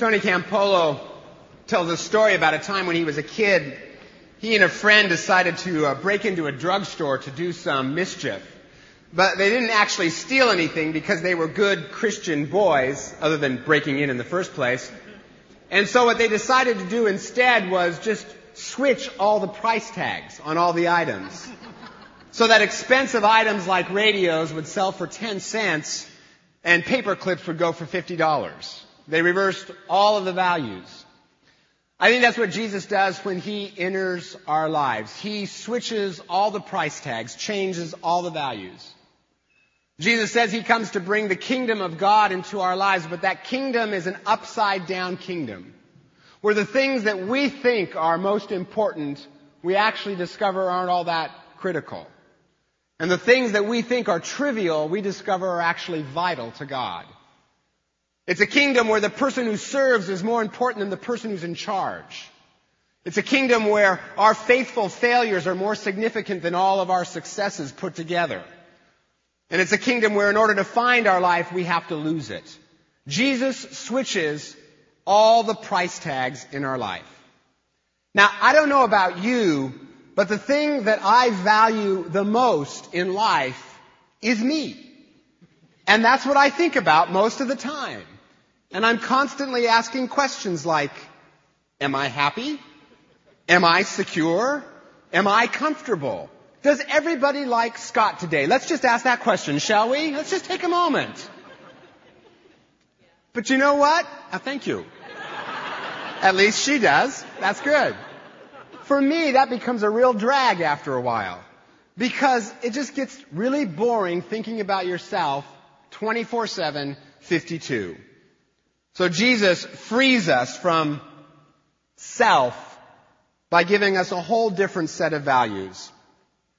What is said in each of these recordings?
Tony Campolo tells a story about a time when he was a kid. He and a friend decided to uh, break into a drugstore to do some mischief. But they didn't actually steal anything because they were good Christian boys, other than breaking in in the first place. And so what they decided to do instead was just switch all the price tags on all the items. So that expensive items like radios would sell for 10 cents and paper clips would go for $50. They reversed all of the values. I think that's what Jesus does when He enters our lives. He switches all the price tags, changes all the values. Jesus says He comes to bring the kingdom of God into our lives, but that kingdom is an upside down kingdom. Where the things that we think are most important, we actually discover aren't all that critical. And the things that we think are trivial, we discover are actually vital to God. It's a kingdom where the person who serves is more important than the person who's in charge. It's a kingdom where our faithful failures are more significant than all of our successes put together. And it's a kingdom where in order to find our life, we have to lose it. Jesus switches all the price tags in our life. Now, I don't know about you, but the thing that I value the most in life is me. And that's what I think about most of the time. And I'm constantly asking questions like, am I happy? Am I secure? Am I comfortable? Does everybody like Scott today? Let's just ask that question, shall we? Let's just take a moment. But you know what? Uh, thank you. At least she does. That's good. For me, that becomes a real drag after a while. Because it just gets really boring thinking about yourself 24-7, 52. So Jesus frees us from self by giving us a whole different set of values.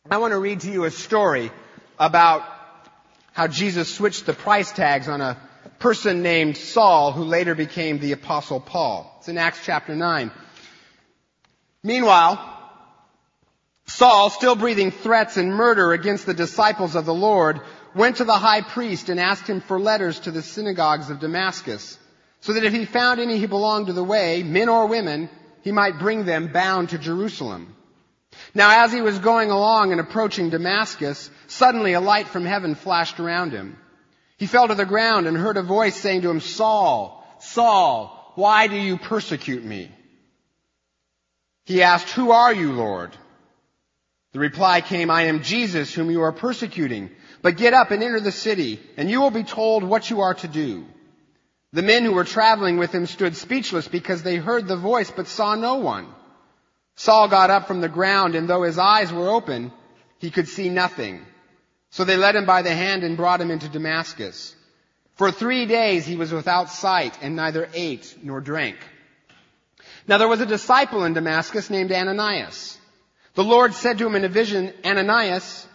I want to read to you a story about how Jesus switched the price tags on a person named Saul who later became the apostle Paul. It's in Acts chapter 9. Meanwhile, Saul, still breathing threats and murder against the disciples of the Lord, went to the high priest and asked him for letters to the synagogues of Damascus so that if he found any who belonged to the way, men or women, he might bring them bound to Jerusalem. Now as he was going along and approaching Damascus, suddenly a light from heaven flashed around him. He fell to the ground and heard a voice saying to him, Saul, Saul, why do you persecute me? He asked, who are you, Lord? The reply came, I am Jesus whom you are persecuting, but get up and enter the city and you will be told what you are to do. The men who were traveling with him stood speechless because they heard the voice but saw no one. Saul got up from the ground and though his eyes were open, he could see nothing. So they led him by the hand and brought him into Damascus. For three days he was without sight and neither ate nor drank. Now there was a disciple in Damascus named Ananias. The Lord said to him in a vision, Ananias,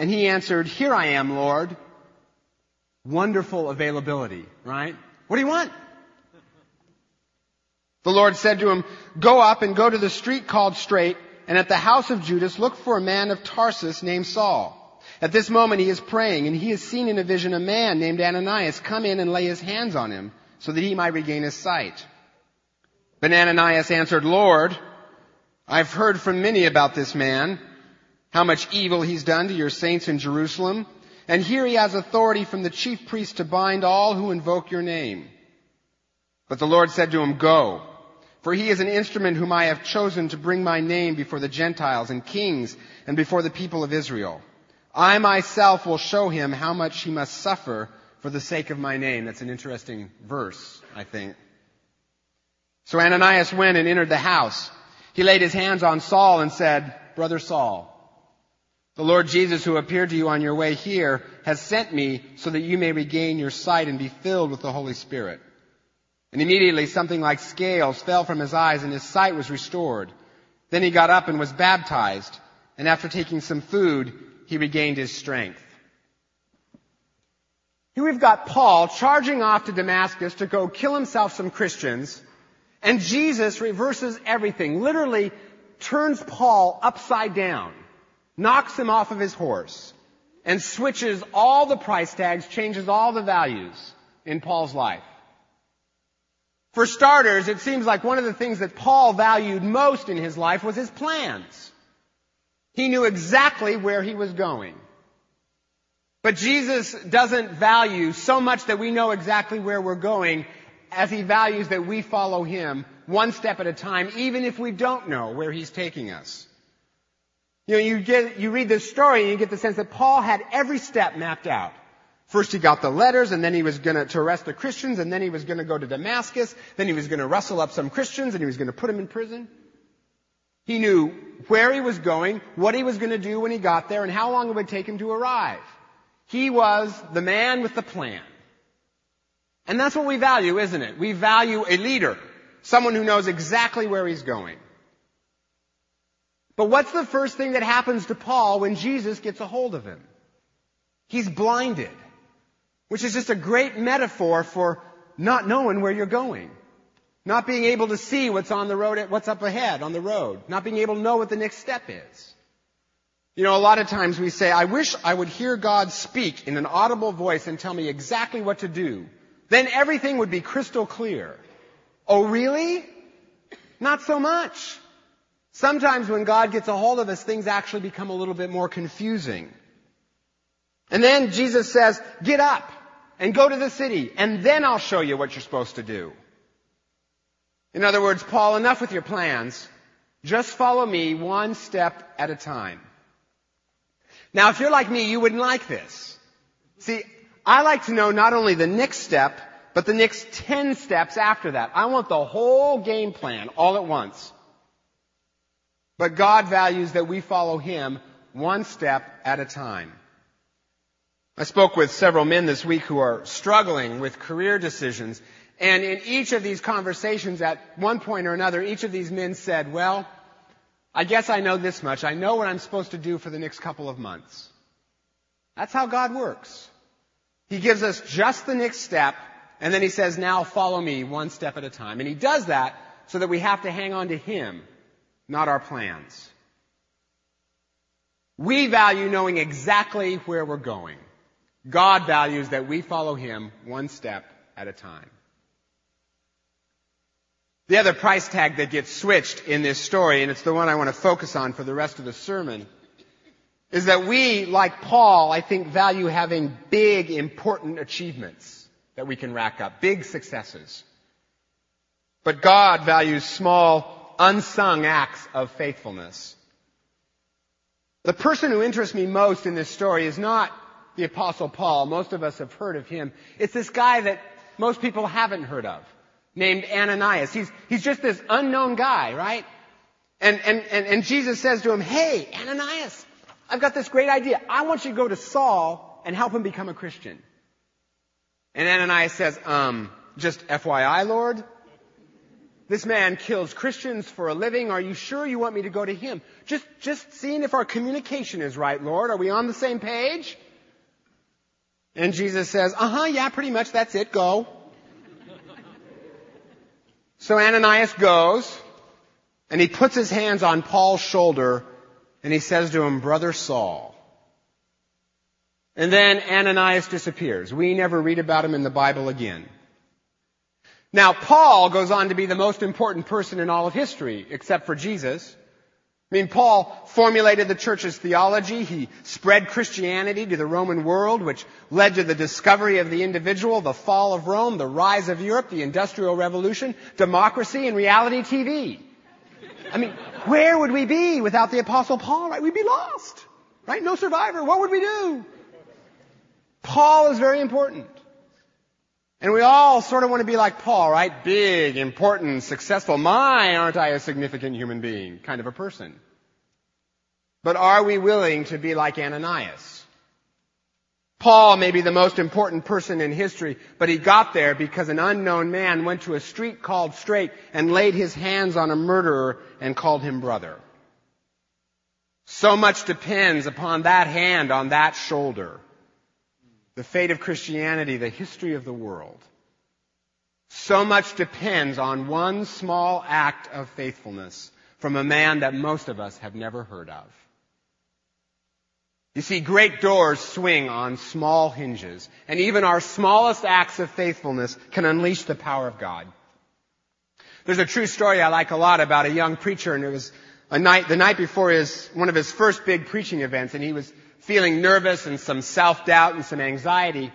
and he answered, Here I am, Lord. Wonderful availability, right? What do you want? The Lord said to him, Go up and go to the street called Straight, and at the house of Judas look for a man of Tarsus named Saul. At this moment he is praying, and he has seen in a vision a man named Ananias come in and lay his hands on him, so that he might regain his sight. But Ananias answered, Lord, I've heard from many about this man, how much evil he's done to your saints in Jerusalem. And here he has authority from the chief priest to bind all who invoke your name. But the Lord said to him, Go, for he is an instrument whom I have chosen to bring my name before the Gentiles and kings and before the people of Israel. I myself will show him how much he must suffer for the sake of my name. That's an interesting verse, I think. So Ananias went and entered the house. He laid his hands on Saul and said, Brother Saul, the Lord Jesus who appeared to you on your way here has sent me so that you may regain your sight and be filled with the Holy Spirit. And immediately something like scales fell from his eyes and his sight was restored. Then he got up and was baptized. And after taking some food, he regained his strength. Here we've got Paul charging off to Damascus to go kill himself some Christians. And Jesus reverses everything, literally turns Paul upside down knocks him off of his horse, and switches all the price tags, changes all the values in Paul's life. For starters, it seems like one of the things that Paul valued most in his life was his plans. He knew exactly where he was going. But Jesus doesn't value so much that we know exactly where we're going as he values that we follow him one step at a time, even if we don't know where he's taking us. You know, you get, you read this story and you get the sense that Paul had every step mapped out. First he got the letters, and then he was gonna, to arrest the Christians, and then he was gonna go to Damascus, then he was gonna rustle up some Christians, and he was gonna put them in prison. He knew where he was going, what he was gonna do when he got there, and how long it would take him to arrive. He was the man with the plan. And that's what we value, isn't it? We value a leader. Someone who knows exactly where he's going. But what's the first thing that happens to Paul when Jesus gets a hold of him? He's blinded which is just a great metaphor for not knowing where you're going. Not being able to see what's on the road, what's up ahead on the road. Not being able to know what the next step is. You know, a lot of times we say, I wish I would hear God speak in an audible voice and tell me exactly what to do. Then everything would be crystal clear. Oh, really? Not so much. Sometimes when God gets a hold of us, things actually become a little bit more confusing. And then Jesus says, get up and go to the city, and then I'll show you what you're supposed to do. In other words, Paul, enough with your plans. Just follow me one step at a time. Now, if you're like me, you wouldn't like this. See, I like to know not only the next step, but the next 10 steps after that. I want the whole game plan all at once. But God values that we follow Him one step at a time. I spoke with several men this week who are struggling with career decisions. And in each of these conversations, at one point or another, each of these men said, well, I guess I know this much. I know what I'm supposed to do for the next couple of months. That's how God works. He gives us just the next step, and then he says, now follow me one step at a time. And he does that so that we have to hang on to him, not our plans. We value knowing exactly where we're going. God values that we follow Him one step at a time. The other price tag that gets switched in this story, and it's the one I want to focus on for the rest of the sermon, is that we, like Paul, I think value having big, important achievements that we can rack up, big successes. But God values small, unsung acts of faithfulness. The person who interests me most in this story is not the apostle Paul. Most of us have heard of him. It's this guy that most people haven't heard of, named Ananias. He's, he's just this unknown guy, right? And, and, and, and Jesus says to him, hey, Ananias, I've got this great idea. I want you to go to Saul and help him become a Christian. And Ananias says, um, just FYI, Lord, this man kills Christians for a living. Are you sure you want me to go to him? Just, just seeing if our communication is right, Lord. Are we on the same page? And Jesus says, uh huh, yeah, pretty much that's it, go. so Ananias goes, and he puts his hands on Paul's shoulder, and he says to him, Brother Saul. And then Ananias disappears. We never read about him in the Bible again. Now, Paul goes on to be the most important person in all of history, except for Jesus. I mean, Paul formulated the church's theology. He spread Christianity to the Roman world, which led to the discovery of the individual, the fall of Rome, the rise of Europe, the Industrial Revolution, democracy, and reality TV. I mean, where would we be without the Apostle Paul, right? We'd be lost, right? No survivor. What would we do? Paul is very important. And we all sort of want to be like Paul, right? Big, important, successful. My, aren't I a significant human being? Kind of a person. But are we willing to be like Ananias? Paul may be the most important person in history, but he got there because an unknown man went to a street called Straight and laid his hands on a murderer and called him brother. So much depends upon that hand on that shoulder the fate of Christianity, the history of the world. So much depends on one small act of faithfulness from a man that most of us have never heard of. You see, great doors swing on small hinges, and even our smallest acts of faithfulness can unleash the power of God. There's a true story I like a lot about a young preacher, and it was a night, the night before his, one of his first big preaching events, and he was feeling nervous and some self-doubt and some anxiety.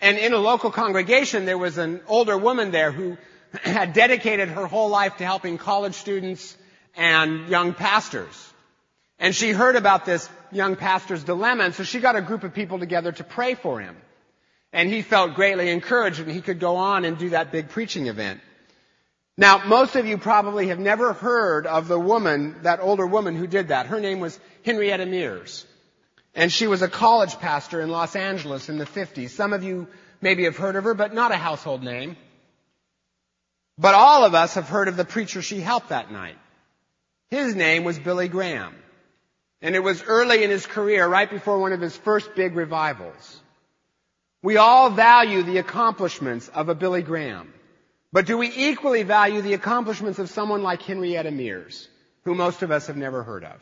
And in a local congregation, there was an older woman there who had dedicated her whole life to helping college students and young pastors. And she heard about this young pastor's dilemma, and so she got a group of people together to pray for him. And he felt greatly encouraged and he could go on and do that big preaching event. Now, most of you probably have never heard of the woman, that older woman who did that. Her name was Henrietta Mears. And she was a college pastor in Los Angeles in the 50s. Some of you maybe have heard of her, but not a household name. But all of us have heard of the preacher she helped that night. His name was Billy Graham. And it was early in his career, right before one of his first big revivals. We all value the accomplishments of a Billy Graham. But do we equally value the accomplishments of someone like Henrietta Mears, who most of us have never heard of?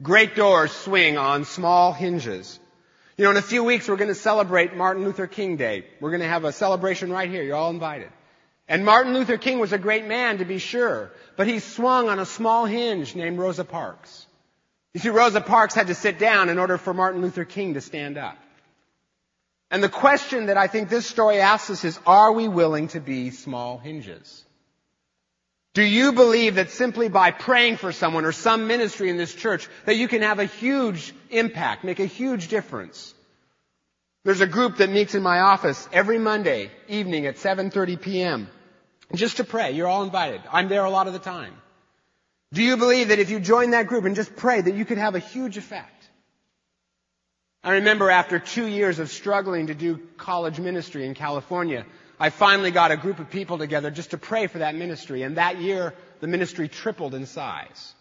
Great doors swing on small hinges. You know, in a few weeks we're going to celebrate Martin Luther King Day. We're going to have a celebration right here. You're all invited. And Martin Luther King was a great man, to be sure, but he swung on a small hinge named Rosa Parks. You see, Rosa Parks had to sit down in order for Martin Luther King to stand up. And the question that I think this story asks us is, are we willing to be small hinges? Do you believe that simply by praying for someone or some ministry in this church that you can have a huge impact, make a huge difference? There's a group that meets in my office every Monday evening at 7:30 p.m. just to pray. You're all invited. I'm there a lot of the time. Do you believe that if you join that group and just pray that you could have a huge effect? I remember after two years of struggling to do college ministry in California, I finally got a group of people together just to pray for that ministry, and that year the ministry tripled in size.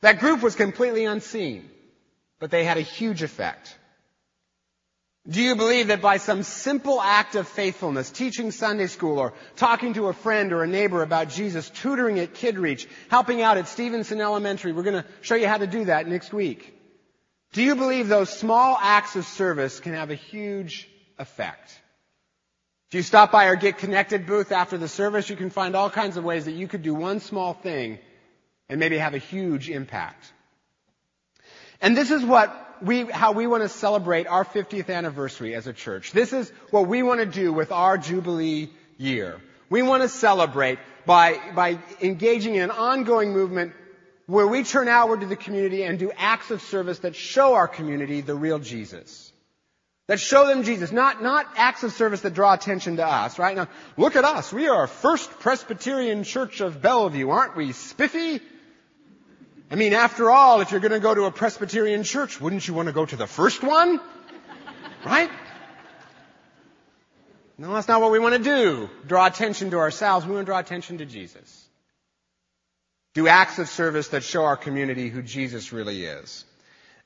That group was completely unseen, but they had a huge effect. Do you believe that by some simple act of faithfulness, teaching Sunday school or talking to a friend or a neighbor about Jesus, tutoring at KidReach, helping out at Stevenson Elementary, we're going to show you how to do that next week. Do you believe those small acts of service can have a huge effect? If you stop by our Get Connected booth after the service, you can find all kinds of ways that you could do one small thing and maybe have a huge impact. And this is what we, how we want to celebrate our 50th anniversary as a church. This is what we want to do with our Jubilee year. We want to celebrate by, by engaging in an ongoing movement where we turn outward to the community and do acts of service that show our community the real Jesus. That show them Jesus, not, not acts of service that draw attention to us, right? Now, look at us. We are First Presbyterian Church of Bellevue, aren't we spiffy? I mean, after all, if you're going to go to a Presbyterian church, wouldn't you want to go to the first one? Right? No, that's not what we want to do. Draw attention to ourselves. We want to draw attention to Jesus do acts of service that show our community who Jesus really is.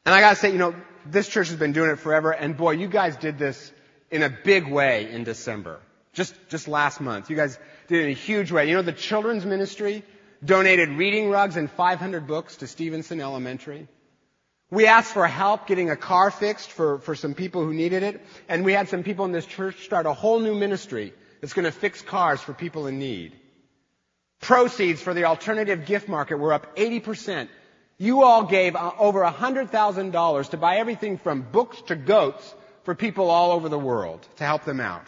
And I gotta say, you know, this church has been doing it forever, and boy, you guys did this in a big way in December. Just, just last month. You guys did it in a huge way. You know, the children's ministry donated reading rugs and 500 books to Stevenson Elementary. We asked for help getting a car fixed for, for some people who needed it, and we had some people in this church start a whole new ministry that's gonna fix cars for people in need. Proceeds for the alternative gift market were up 80%. You all gave uh, over $100,000 to buy everything from books to goats for people all over the world to help them out.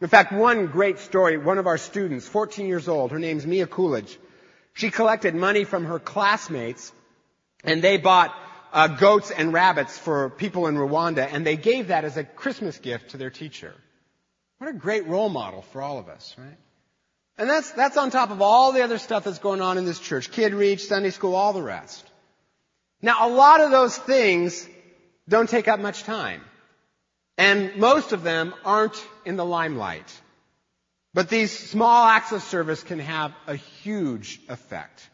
In fact, one great story, one of our students, 14 years old, her name's Mia Coolidge, she collected money from her classmates and they bought uh, goats and rabbits for people in Rwanda and they gave that as a Christmas gift to their teacher. What a great role model for all of us, right? And that's, that's on top of all the other stuff that's going on in this church. Kid Reach, Sunday School, all the rest. Now, a lot of those things don't take up much time. And most of them aren't in the limelight. But these small acts of service can have a huge effect.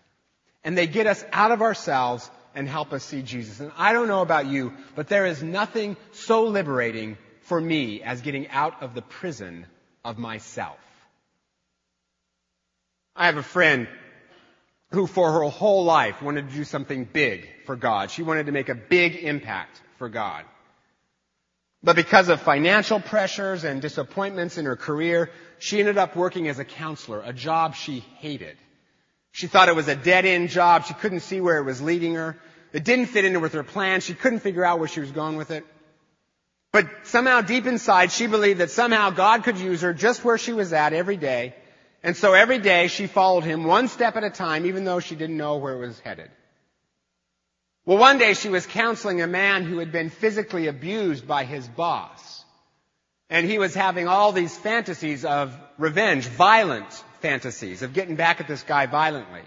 And they get us out of ourselves and help us see Jesus. And I don't know about you, but there is nothing so liberating for me as getting out of the prison of myself. I have a friend who for her whole life wanted to do something big for God. She wanted to make a big impact for God. But because of financial pressures and disappointments in her career, she ended up working as a counselor, a job she hated. She thought it was a dead end job. She couldn't see where it was leading her. It didn't fit in with her plan. She couldn't figure out where she was going with it. But somehow deep inside, she believed that somehow God could use her just where she was at every day. And so every day she followed him one step at a time, even though she didn't know where it was headed. Well, one day she was counseling a man who had been physically abused by his boss. And he was having all these fantasies of revenge, violent fantasies of getting back at this guy violently.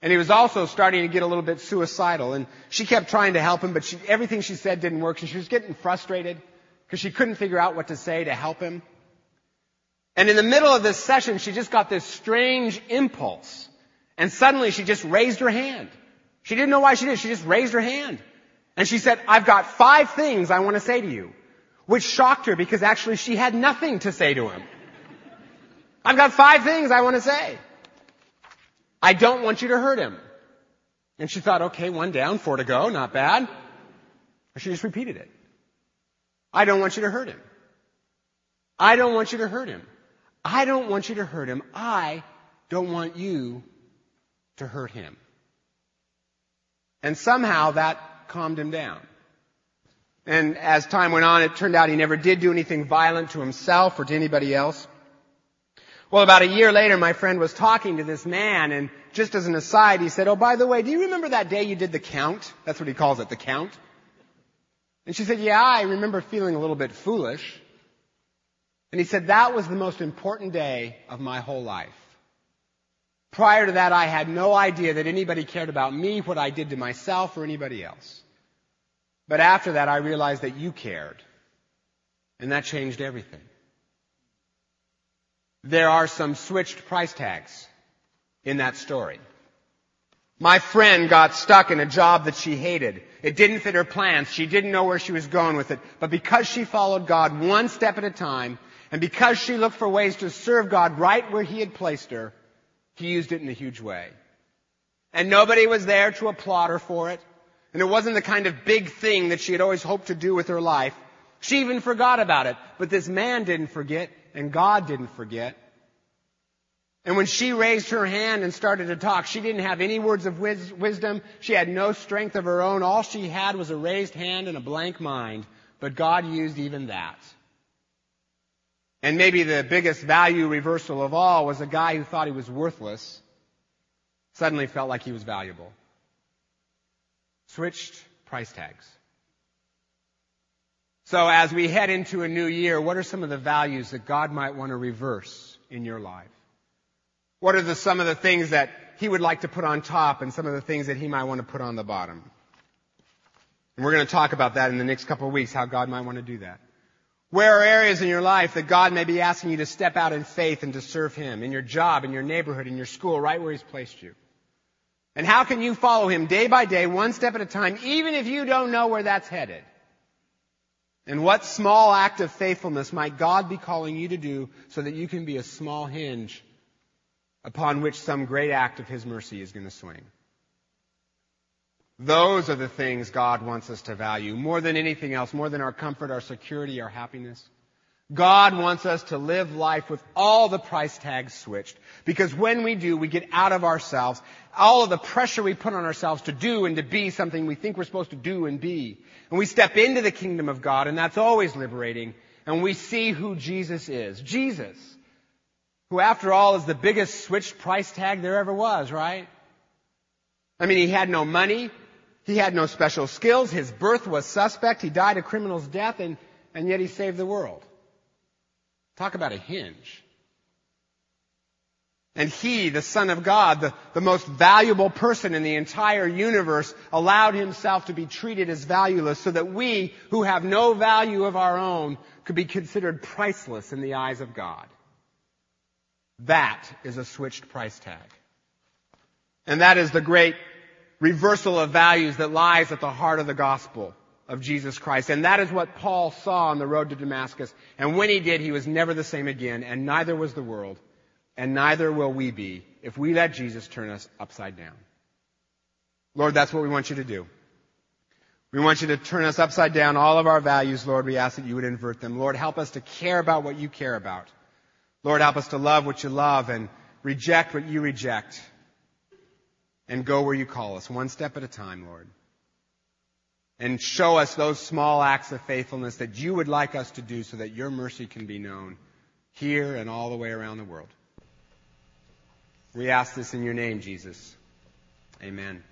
And he was also starting to get a little bit suicidal. And she kept trying to help him, but she, everything she said didn't work. And she was getting frustrated because she couldn't figure out what to say to help him. And in the middle of this session, she just got this strange impulse. And suddenly she just raised her hand. She didn't know why she did. She just raised her hand. And she said, I've got five things I want to say to you. Which shocked her because actually she had nothing to say to him. I've got five things I want to say. I don't want you to hurt him. And she thought, okay, one down, four to go, not bad. She just repeated it. I don't want you to hurt him. I don't want you to hurt him. I don't want you to hurt him. I don't want you to hurt him. And somehow that calmed him down. And as time went on, it turned out he never did do anything violent to himself or to anybody else. Well, about a year later, my friend was talking to this man, and just as an aside, he said, Oh, by the way, do you remember that day you did the count? That's what he calls it, the count. And she said, Yeah, I remember feeling a little bit foolish. And he said, That was the most important day of my whole life. Prior to that, I had no idea that anybody cared about me, what I did to myself, or anybody else. But after that, I realized that you cared. And that changed everything. There are some switched price tags in that story. My friend got stuck in a job that she hated. It didn't fit her plans. She didn't know where she was going with it. But because she followed God one step at a time, and because she looked for ways to serve God right where He had placed her, he used it in a huge way. And nobody was there to applaud her for it. And it wasn't the kind of big thing that she had always hoped to do with her life. She even forgot about it. But this man didn't forget, and God didn't forget. And when she raised her hand and started to talk, she didn't have any words of wisdom. She had no strength of her own. All she had was a raised hand and a blank mind. But God used even that. And maybe the biggest value reversal of all was a guy who thought he was worthless suddenly felt like he was valuable. Switched price tags. So as we head into a new year, what are some of the values that God might want to reverse in your life? What are the, some of the things that He would like to put on top and some of the things that He might want to put on the bottom? And we're going to talk about that in the next couple of weeks, how God might want to do that. Where are areas in your life that God may be asking you to step out in faith and to serve Him? In your job, in your neighborhood, in your school, right where He's placed you. And how can you follow Him day by day, one step at a time, even if you don't know where that's headed? And what small act of faithfulness might God be calling you to do so that you can be a small hinge upon which some great act of His mercy is going to swing? Those are the things God wants us to value more than anything else, more than our comfort, our security, our happiness. God wants us to live life with all the price tags switched. Because when we do, we get out of ourselves. All of the pressure we put on ourselves to do and to be something we think we're supposed to do and be. And we step into the kingdom of God, and that's always liberating. And we see who Jesus is. Jesus, who after all is the biggest switched price tag there ever was, right? I mean, he had no money. He had no special skills. His birth was suspect. He died a criminal's death, and, and yet he saved the world. Talk about a hinge. And he, the Son of God, the, the most valuable person in the entire universe, allowed himself to be treated as valueless so that we, who have no value of our own, could be considered priceless in the eyes of God. That is a switched price tag. And that is the great reversal of values that lies at the heart of the gospel of Jesus Christ. And that is what Paul saw on the road to Damascus. And when he did, he was never the same again, and neither was the world, and neither will we be if we let Jesus turn us upside down. Lord, that's what we want you to do. We want you to turn us upside down all of our values, Lord. We ask that you would invert them. Lord, help us to care about what you care about. Lord, help us to love what you love and reject what you reject and go where you call us, one step at a time, Lord. And show us those small acts of faithfulness that you would like us to do so that your mercy can be known here and all the way around the world. We ask this in your name, Jesus. Amen.